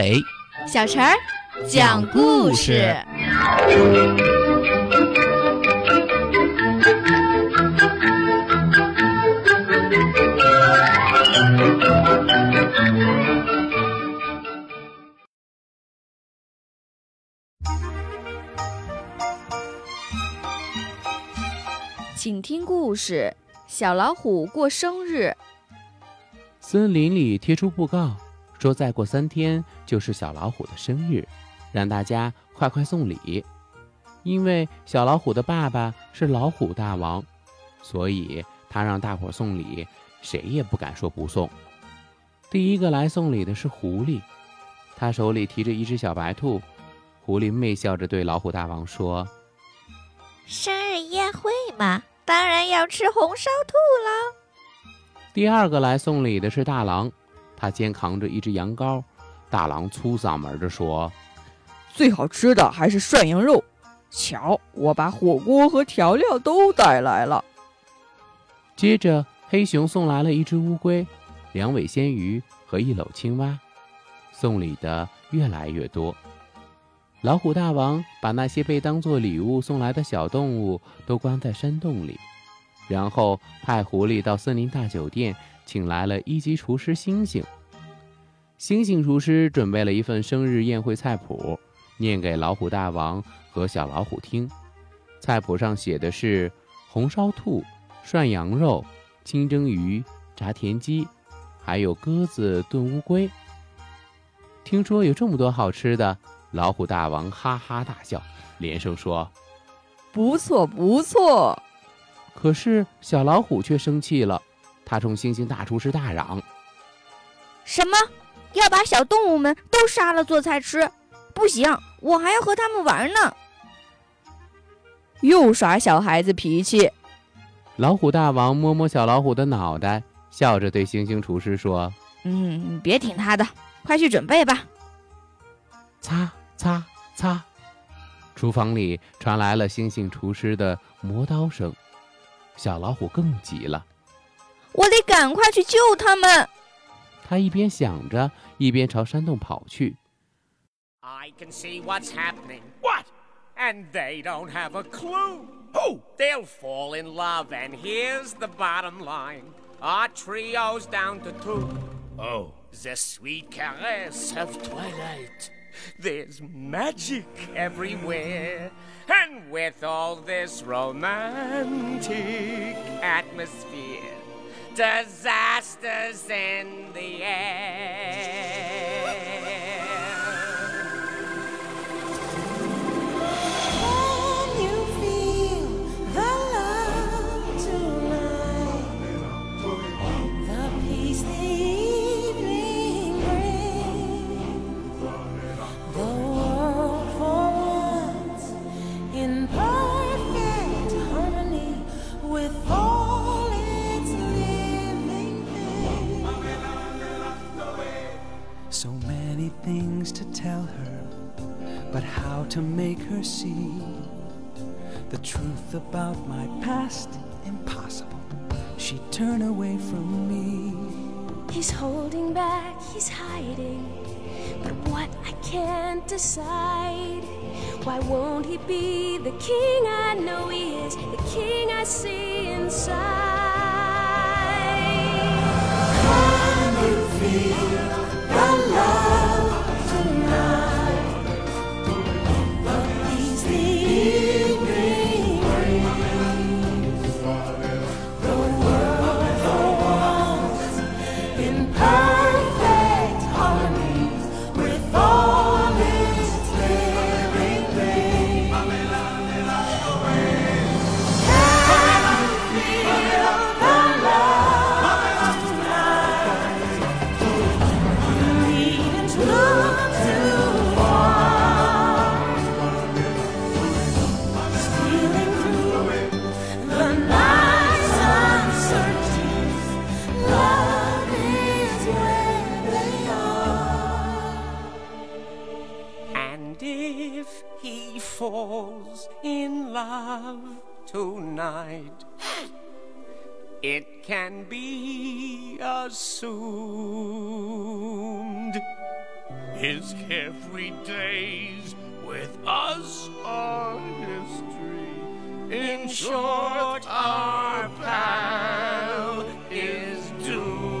马尾，小陈儿讲故事。请听故事：小老虎过生日。森林里贴出布告，说再过三天就是小老虎的生日，让大家快快送礼。因为小老虎的爸爸是老虎大王，所以他让大伙送礼，谁也不敢说不送。第一个来送礼的是狐狸，他手里提着一只小白兔。狐狸媚笑着对老虎大王说：“生日宴会嘛。”当然要吃红烧兔了。第二个来送礼的是大狼，他肩扛着一只羊羔。大狼粗嗓门地说：“最好吃的还是涮羊肉。瞧，我把火锅和调料都带来了。”接着，黑熊送来了一只乌龟、两尾鲜鱼和一篓青蛙。送礼的越来越多。老虎大王把那些被当作礼物送来的小动物都关在山洞里，然后派狐狸到森林大酒店，请来了一级厨师星星。星星厨师准备了一份生日宴会菜谱，念给老虎大王和小老虎听。菜谱上写的是红烧兔、涮羊肉、清蒸鱼、炸田鸡，还有鸽子炖乌龟。听说有这么多好吃的。老虎大王哈哈大笑，连声说：“不错，不错。”可是小老虎却生气了，他冲星星大厨师大嚷：“什么？要把小动物们都杀了做菜吃？不行，我还要和他们玩呢！”又耍小孩子脾气。老虎大王摸摸小老虎的脑袋，笑着对星星厨师说：“嗯，别听他的，快去准备吧。”擦。擦擦，厨房里传来了星星厨师的磨刀声。小老虎更急了，我得赶快去救他们。他一边想着，一边朝山洞跑去。I can see what's happening. What? And they don't have a clue. Who? They'll fall in love, and here's the bottom line: our trio's down to two. Oh, the sweet caress of twilight. There's magic everywhere. And with all this romantic atmosphere, disasters in the air. To make her see the truth about my past impossible. She'd turn away from me. He's holding back, he's hiding, but what I can't decide. Why won't he be the king I know he is, the king I see inside? Can you feel falls in love tonight. It can be assumed His carefree days with us are history. In short, our pal is doomed.